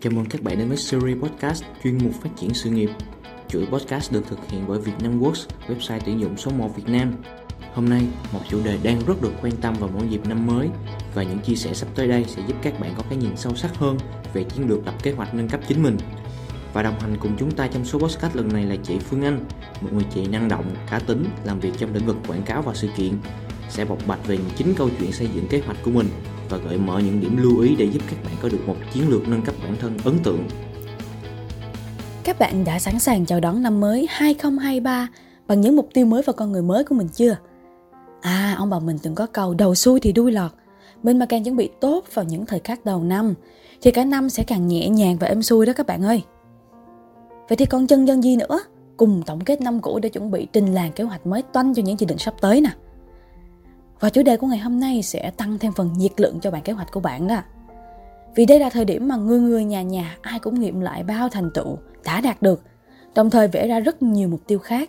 Chào mừng các bạn đến với series podcast chuyên mục phát triển sự nghiệp. Chuỗi podcast được thực hiện bởi Vietnam Works, website tuyển dụng số 1 Việt Nam. Hôm nay, một chủ đề đang rất được quan tâm vào mỗi dịp năm mới và những chia sẻ sắp tới đây sẽ giúp các bạn có cái nhìn sâu sắc hơn về chiến lược lập kế hoạch nâng cấp chính mình. Và đồng hành cùng chúng ta trong số podcast lần này là chị Phương Anh, một người chị năng động, cá tính, làm việc trong lĩnh vực quảng cáo và sự kiện, sẽ bộc bạch về những chính câu chuyện xây dựng kế hoạch của mình và gợi mở những điểm lưu ý để giúp các bạn có được một chiến lược nâng cấp bản thân ấn tượng. Các bạn đã sẵn sàng chào đón năm mới 2023 bằng những mục tiêu mới và con người mới của mình chưa? À, ông bà mình từng có câu đầu xuôi thì đuôi lọt. Mình mà càng chuẩn bị tốt vào những thời khắc đầu năm thì cả năm sẽ càng nhẹ nhàng và êm xuôi đó các bạn ơi. Vậy thì còn chân dân gì nữa? Cùng tổng kết năm cũ để chuẩn bị trình làng kế hoạch mới toanh cho những dự định sắp tới nè. Và chủ đề của ngày hôm nay sẽ tăng thêm phần nhiệt lượng cho bản kế hoạch của bạn đó. Vì đây là thời điểm mà người người nhà nhà ai cũng nghiệm lại bao thành tựu đã đạt được, đồng thời vẽ ra rất nhiều mục tiêu khác.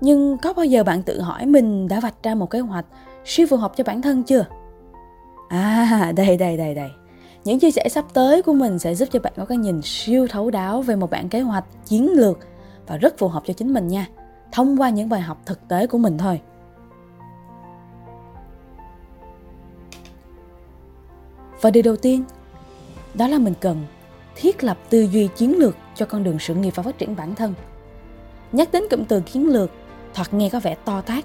Nhưng có bao giờ bạn tự hỏi mình đã vạch ra một kế hoạch siêu phù hợp cho bản thân chưa? À, đây đây đây đây. Những chia sẻ sắp tới của mình sẽ giúp cho bạn có cái nhìn siêu thấu đáo về một bản kế hoạch chiến lược và rất phù hợp cho chính mình nha. Thông qua những bài học thực tế của mình thôi. Và điều đầu tiên, đó là mình cần thiết lập tư duy chiến lược cho con đường sự nghiệp và phát triển bản thân. Nhắc đến cụm từ chiến lược, thoạt nghe có vẻ to tát,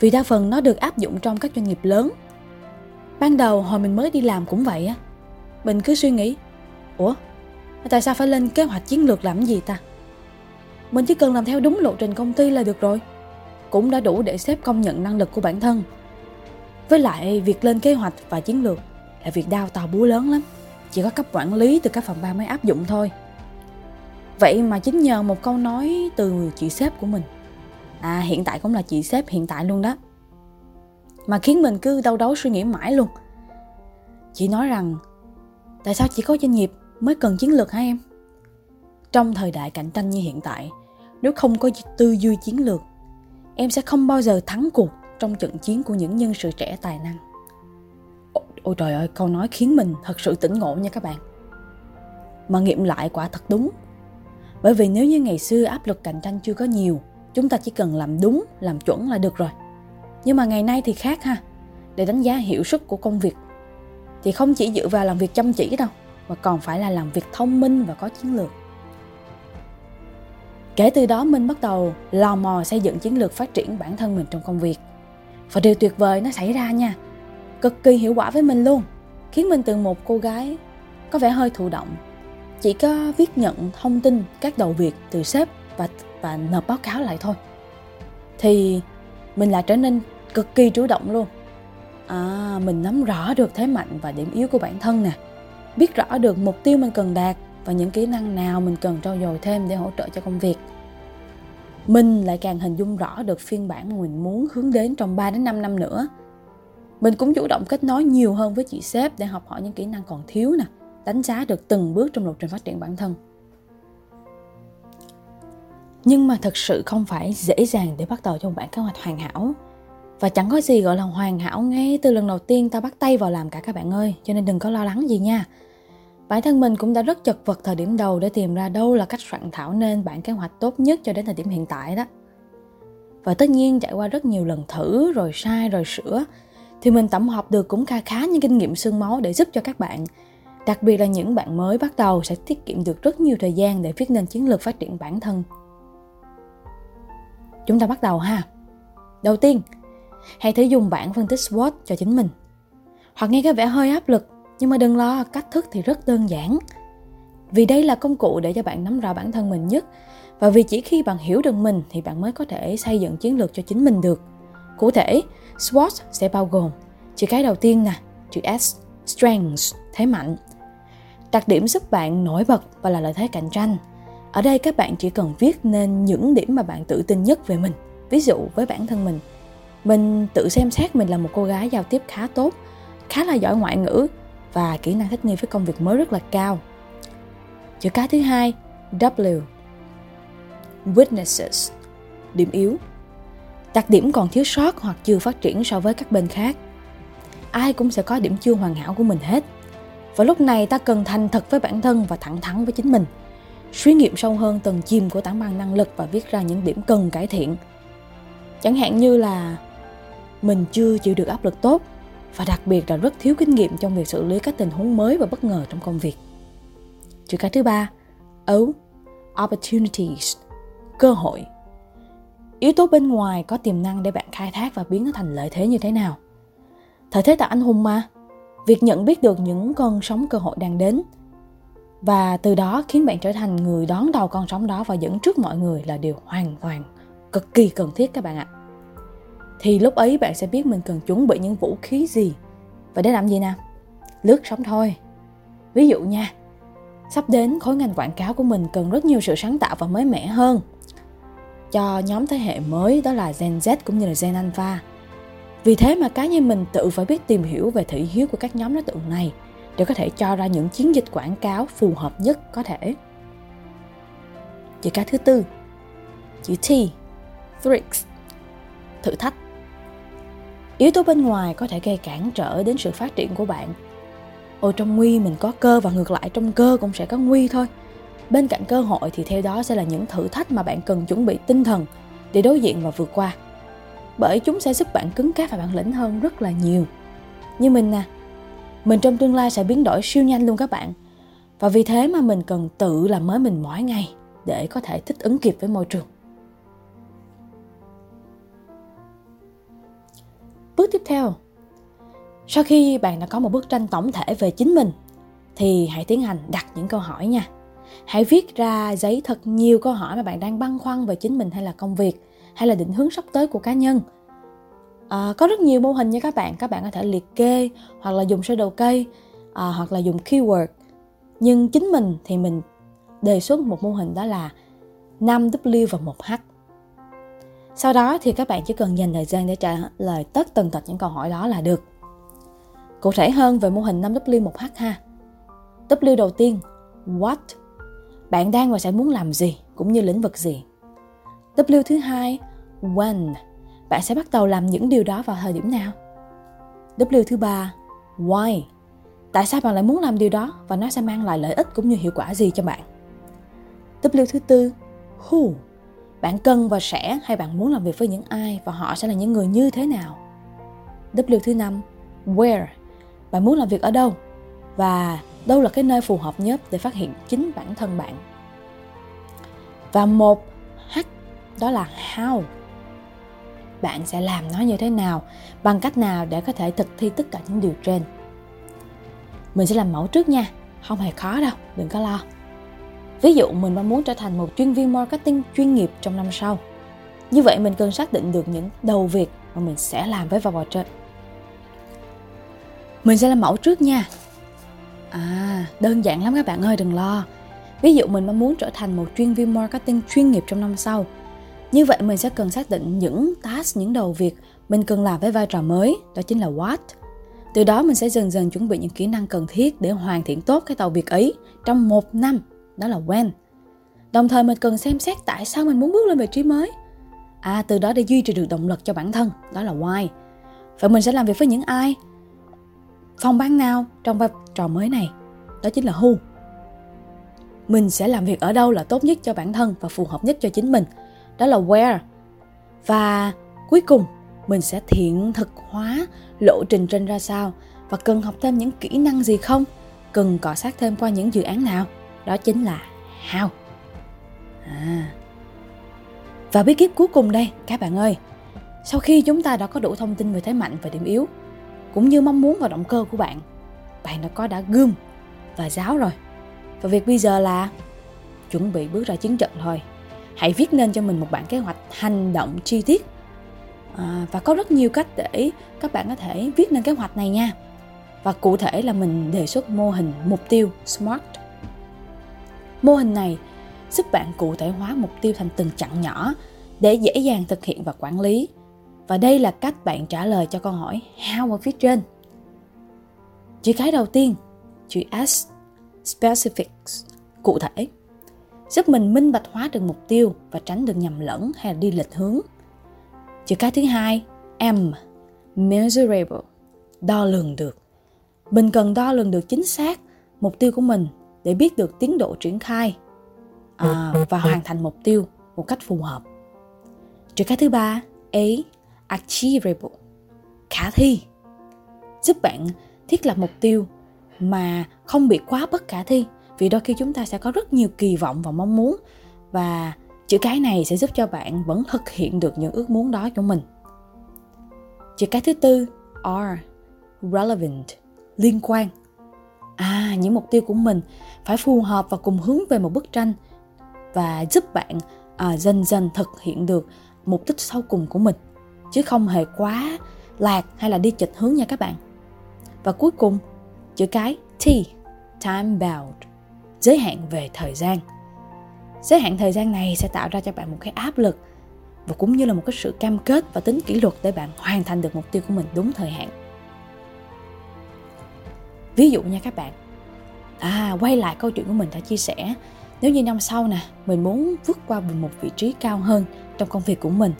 vì đa phần nó được áp dụng trong các doanh nghiệp lớn. Ban đầu hồi mình mới đi làm cũng vậy á, mình cứ suy nghĩ, ủa, tại sao phải lên kế hoạch chiến lược làm gì ta? Mình chỉ cần làm theo đúng lộ trình công ty là được rồi, cũng đã đủ để sếp công nhận năng lực của bản thân. Với lại việc lên kế hoạch và chiến lược là việc đau tàu búa lớn lắm. Chỉ có cấp quản lý từ các phòng ban mới áp dụng thôi. Vậy mà chính nhờ một câu nói từ chị sếp của mình. À hiện tại cũng là chị sếp hiện tại luôn đó. Mà khiến mình cứ đau đấu suy nghĩ mãi luôn. Chị nói rằng, tại sao chỉ có doanh nghiệp mới cần chiến lược hả em? Trong thời đại cạnh tranh như hiện tại, nếu không có tư duy chiến lược, em sẽ không bao giờ thắng cuộc trong trận chiến của những nhân sự trẻ tài năng. Ôi trời ơi, câu nói khiến mình thật sự tỉnh ngộ nha các bạn. Mà nghiệm lại quả thật đúng. Bởi vì nếu như ngày xưa áp lực cạnh tranh chưa có nhiều, chúng ta chỉ cần làm đúng, làm chuẩn là được rồi. Nhưng mà ngày nay thì khác ha. Để đánh giá hiệu suất của công việc thì không chỉ dựa vào làm việc chăm chỉ đâu, mà còn phải là làm việc thông minh và có chiến lược. Kể từ đó mình bắt đầu lò mò xây dựng chiến lược phát triển bản thân mình trong công việc. Và điều tuyệt vời nó xảy ra nha cực kỳ hiệu quả với mình luôn, khiến mình từ một cô gái có vẻ hơi thụ động. Chỉ có viết nhận thông tin các đầu việc từ sếp và và nộp báo cáo lại thôi. Thì mình lại trở nên cực kỳ chủ động luôn. À mình nắm rõ được thế mạnh và điểm yếu của bản thân nè. Biết rõ được mục tiêu mình cần đạt và những kỹ năng nào mình cần trau dồi thêm để hỗ trợ cho công việc. Mình lại càng hình dung rõ được phiên bản mà mình muốn hướng đến trong 3 đến 5 năm nữa mình cũng chủ động kết nối nhiều hơn với chị sếp để học hỏi những kỹ năng còn thiếu nè, đánh giá được từng bước trong lộ trình phát triển bản thân. Nhưng mà thật sự không phải dễ dàng để bắt đầu cho một bản kế hoạch hoàn hảo. Và chẳng có gì gọi là hoàn hảo ngay từ lần đầu tiên ta bắt tay vào làm cả các bạn ơi, cho nên đừng có lo lắng gì nha. Bản thân mình cũng đã rất chật vật thời điểm đầu để tìm ra đâu là cách soạn thảo nên bản kế hoạch tốt nhất cho đến thời điểm hiện tại đó. Và tất nhiên trải qua rất nhiều lần thử rồi sai rồi sửa thì mình tổng hợp được cũng kha khá những kinh nghiệm xương máu để giúp cho các bạn. Đặc biệt là những bạn mới bắt đầu sẽ tiết kiệm được rất nhiều thời gian để viết nên chiến lược phát triển bản thân. Chúng ta bắt đầu ha. Đầu tiên, hãy thử dùng bảng phân tích SWOT cho chính mình. Hoặc nghe cái vẻ hơi áp lực, nhưng mà đừng lo, cách thức thì rất đơn giản. Vì đây là công cụ để cho bạn nắm rõ bản thân mình nhất, và vì chỉ khi bạn hiểu được mình thì bạn mới có thể xây dựng chiến lược cho chính mình được. Cụ thể, SWOT sẽ bao gồm chữ cái đầu tiên nè, chữ S, strengths, thế mạnh. Đặc điểm giúp bạn nổi bật và là lợi thế cạnh tranh. Ở đây các bạn chỉ cần viết nên những điểm mà bạn tự tin nhất về mình. Ví dụ với bản thân mình, mình tự xem xét mình là một cô gái giao tiếp khá tốt, khá là giỏi ngoại ngữ và kỹ năng thích nghi với công việc mới rất là cao. Chữ cái thứ hai, W. Witnesses, điểm yếu đặc điểm còn thiếu sót hoặc chưa phát triển so với các bên khác ai cũng sẽ có điểm chưa hoàn hảo của mình hết Và lúc này ta cần thành thật với bản thân và thẳng thắn với chính mình. Suy nghiệm sâu hơn tầng chìm của tảng băng năng lực và viết ra những điểm cần cải thiện. Chẳng hạn như là mình chưa chịu được áp lực tốt và đặc biệt là rất thiếu kinh nghiệm trong việc xử lý các tình huống mới và bất ngờ trong công việc. Chữ cái thứ ba, O, opportunities, cơ hội. Yếu tố bên ngoài có tiềm năng để bạn khai thác và biến nó thành lợi thế như thế nào. Thời thế tạo anh hùng mà, việc nhận biết được những con sóng cơ hội đang đến. Và từ đó khiến bạn trở thành người đón đầu con sóng đó và dẫn trước mọi người là điều hoàn toàn cực kỳ cần thiết các bạn ạ. Thì lúc ấy bạn sẽ biết mình cần chuẩn bị những vũ khí gì. Và để làm gì nào lướt sóng thôi. Ví dụ nha sắp đến khối ngành quảng cáo của mình cần rất nhiều sự sáng tạo và mới mẻ hơn. Cho nhóm thế hệ mới đó là Gen Z cũng như là Gen Alpha vì thế mà cá nhân mình tự phải biết tìm hiểu về thị hiếu của các nhóm đối tượng này để có thể cho ra những chiến dịch quảng cáo phù hợp nhất có thể. Chữ cái thứ tư, chữ T, Threats, thử thách. Yếu tố bên ngoài có thể gây cản trở đến sự phát triển của bạn. Ôi trong nguy mình có cơ và ngược lại trong cơ cũng sẽ có nguy thôi. Bên cạnh cơ hội thì theo đó sẽ là những thử thách mà bạn cần chuẩn bị tinh thần để đối diện và vượt qua bởi chúng sẽ giúp bạn cứng cáp và bản lĩnh hơn rất là nhiều. Như mình nè, mình trong tương lai sẽ biến đổi siêu nhanh luôn các bạn. Và vì thế mà mình cần tự làm mới mình mỗi ngày để có thể thích ứng kịp với môi trường. Bước tiếp theo, sau khi bạn đã có một bức tranh tổng thể về chính mình thì hãy tiến hành đặt những câu hỏi nha. Hãy viết ra giấy thật nhiều câu hỏi mà bạn đang băn khoăn về chính mình hay là công việc hay là định hướng sắp tới của cá nhân? À, có rất nhiều mô hình nha các bạn. Các bạn có thể liệt kê hoặc là dùng sơ đồ cây à, hoặc là dùng keyword. Nhưng chính mình thì mình đề xuất một mô hình đó là 5W và 1H sau đó thì các bạn chỉ cần dành thời gian để trả lời tất tần tật những câu hỏi đó là được. Cụ thể hơn về mô hình 5W 1H ha. W đầu tiên what? Bạn đang và sẽ muốn làm gì cũng như lĩnh vực gì? W thứ hai, when. Bạn sẽ bắt đầu làm những điều đó vào thời điểm nào? W thứ ba, why. Tại sao bạn lại muốn làm điều đó và nó sẽ mang lại lợi ích cũng như hiệu quả gì cho bạn? W thứ tư, who. Bạn cần và sẽ hay bạn muốn làm việc với những ai và họ sẽ là những người như thế nào? W thứ năm, where. Bạn muốn làm việc ở đâu và đâu là cái nơi phù hợp nhất để phát hiện chính bản thân bạn. Và một đó là how. Bạn sẽ làm nó như thế nào, bằng cách nào để có thể thực thi tất cả những điều trên. Mình sẽ làm mẫu trước nha, không hề khó đâu, đừng có lo. Ví dụ mình mong muốn trở thành một chuyên viên marketing chuyên nghiệp trong năm sau. Như vậy mình cần xác định được những đầu việc mà mình sẽ làm với vào bò trên. Mình sẽ làm mẫu trước nha. À đơn giản lắm các bạn ơi, đừng lo. Ví dụ mình mong muốn trở thành một chuyên viên marketing chuyên nghiệp trong năm sau như vậy mình sẽ cần xác định những task, những đầu việc mình cần làm với vai trò mới, đó chính là what. Từ đó mình sẽ dần dần chuẩn bị những kỹ năng cần thiết để hoàn thiện tốt cái tàu việc ấy trong một năm, đó là when. Đồng thời mình cần xem xét tại sao mình muốn bước lên vị trí mới. À, từ đó để duy trì được động lực cho bản thân, đó là why. vậy mình sẽ làm việc với những ai? Phòng ban nào trong vai trò mới này? Đó chính là who. Mình sẽ làm việc ở đâu là tốt nhất cho bản thân và phù hợp nhất cho chính mình đó là where. Và cuối cùng, mình sẽ thiện thực hóa lộ trình trên ra sao và cần học thêm những kỹ năng gì không? Cần cọ sát thêm qua những dự án nào? Đó chính là how. À. và bí kíp cuối cùng đây, các bạn ơi. Sau khi chúng ta đã có đủ thông tin về thế mạnh và điểm yếu, cũng như mong muốn và động cơ của bạn bạn đã có đã gươm và giáo rồi. Và việc bây giờ là chuẩn bị bước ra chiến trận thôi hãy viết nên cho mình một bản kế hoạch hành động chi tiết. À, và có rất nhiều cách để các bạn có thể viết nên kế hoạch này nha. Và cụ thể là mình đề xuất mô hình mục tiêu smart. Mô hình này giúp bạn cụ thể hóa mục tiêu thành từng chặng nhỏ để dễ dàng thực hiện và quản lý. Và đây là cách bạn trả lời cho câu hỏi how ở phía trên. Chữ cái đầu tiên chữ s specifics cụ thể giúp mình minh bạch hóa được mục tiêu và tránh được nhầm lẫn hay là đi lệch hướng. Chữ cái thứ hai, M, measurable, đo lường được. Mình cần đo lường được chính xác mục tiêu của mình để biết được tiến độ triển khai à, và hoàn thành mục tiêu một cách phù hợp chữ cái thứ ba A achievable khả thi giúp bạn thiết lập mục tiêu mà không bị quá bất khả thi vì đôi khi chúng ta sẽ có rất nhiều kỳ vọng và mong muốn và chữ cái này sẽ giúp cho bạn vẫn thực hiện được những ước muốn đó của mình. Chữ cái thứ tư R relevant liên quan. À những mục tiêu của mình phải phù hợp và cùng hướng về một bức tranh và giúp bạn à, dần dần thực hiện được mục đích sau cùng của mình chứ không hề quá lạc hay là đi chệch hướng nha các bạn. Và cuối cùng chữ cái T time bound giới hạn về thời gian. Giới hạn thời gian này sẽ tạo ra cho bạn một cái áp lực và cũng như là một cái sự cam kết và tính kỷ luật để bạn hoàn thành được mục tiêu của mình đúng thời hạn. Ví dụ nha các bạn. À quay lại câu chuyện của mình đã chia sẻ. Nếu như năm sau nè, mình muốn vượt qua một vị trí cao hơn trong công việc của mình,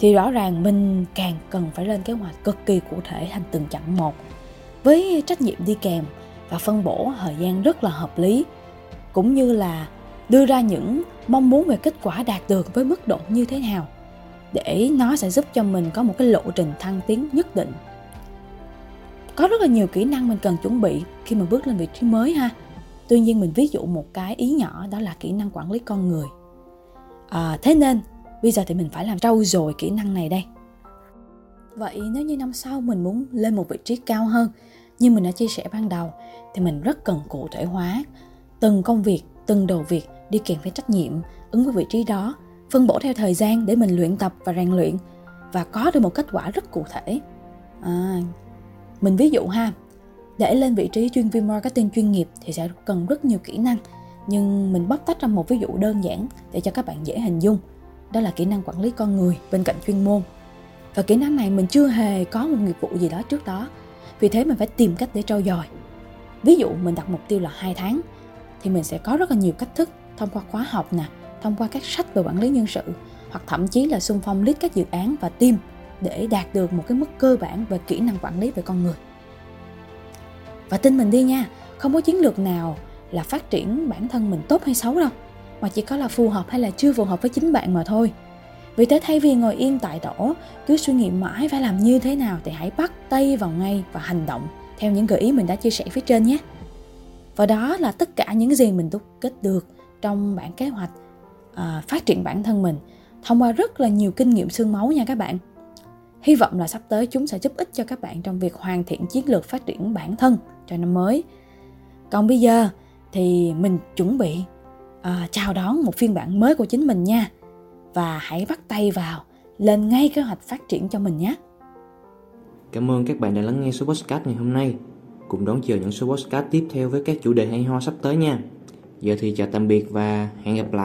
thì rõ ràng mình càng cần phải lên kế hoạch cực kỳ cụ thể thành từng chặng một với trách nhiệm đi kèm và phân bổ thời gian rất là hợp lý cũng như là đưa ra những mong muốn về kết quả đạt được với mức độ như thế nào để nó sẽ giúp cho mình có một cái lộ trình thăng tiến nhất định. Có rất là nhiều kỹ năng mình cần chuẩn bị khi mà bước lên vị trí mới ha. Tuy nhiên mình ví dụ một cái ý nhỏ đó là kỹ năng quản lý con người. À, thế nên bây giờ thì mình phải làm trau dồi kỹ năng này đây. Vậy nếu như năm sau mình muốn lên một vị trí cao hơn như mình đã chia sẻ ban đầu thì mình rất cần cụ thể hóa từng công việc từng đầu việc đi kèm với trách nhiệm ứng với vị trí đó phân bổ theo thời gian để mình luyện tập và rèn luyện và có được một kết quả rất cụ thể. À, mình ví dụ ha để lên vị trí chuyên viên marketing chuyên nghiệp thì sẽ cần rất nhiều kỹ năng nhưng mình bóc tách ra một ví dụ đơn giản để cho các bạn dễ hình dung. Đó là kỹ năng quản lý con người bên cạnh chuyên môn. Và kỹ năng này mình chưa hề có một nghiệp vụ gì đó trước đó vì thế mình phải tìm cách để trau dồi. Ví dụ mình đặt mục tiêu là 2 tháng thì mình sẽ có rất là nhiều cách thức thông qua khóa học nè, thông qua các sách về quản lý nhân sự, hoặc thậm chí là xung phong lead các dự án và team để đạt được một cái mức cơ bản về kỹ năng quản lý về con người. Và tin mình đi nha, không có chiến lược nào là phát triển bản thân mình tốt hay xấu đâu, mà chỉ có là phù hợp hay là chưa phù hợp với chính bạn mà thôi. Vì thế thay vì ngồi yên tại chỗ, cứ suy nghĩ mãi phải làm như thế nào thì hãy bắt tay vào ngay và hành động, theo những gợi ý mình đã chia sẻ phía trên nhé và đó là tất cả những gì mình đúc kết được trong bản kế hoạch à, phát triển bản thân mình thông qua rất là nhiều kinh nghiệm xương máu nha các bạn. Hy vọng là sắp tới chúng sẽ giúp ích cho các bạn trong việc hoàn thiện chiến lược phát triển bản thân cho năm mới. Còn bây giờ thì mình chuẩn bị à, chào đón một phiên bản mới của chính mình nha. Và hãy bắt tay vào lên ngay kế hoạch phát triển cho mình nhé. Cảm ơn các bạn đã lắng nghe số podcast ngày hôm nay. Cùng đón chờ những số podcast tiếp theo với các chủ đề hay ho sắp tới nha. Giờ thì chào tạm biệt và hẹn gặp lại.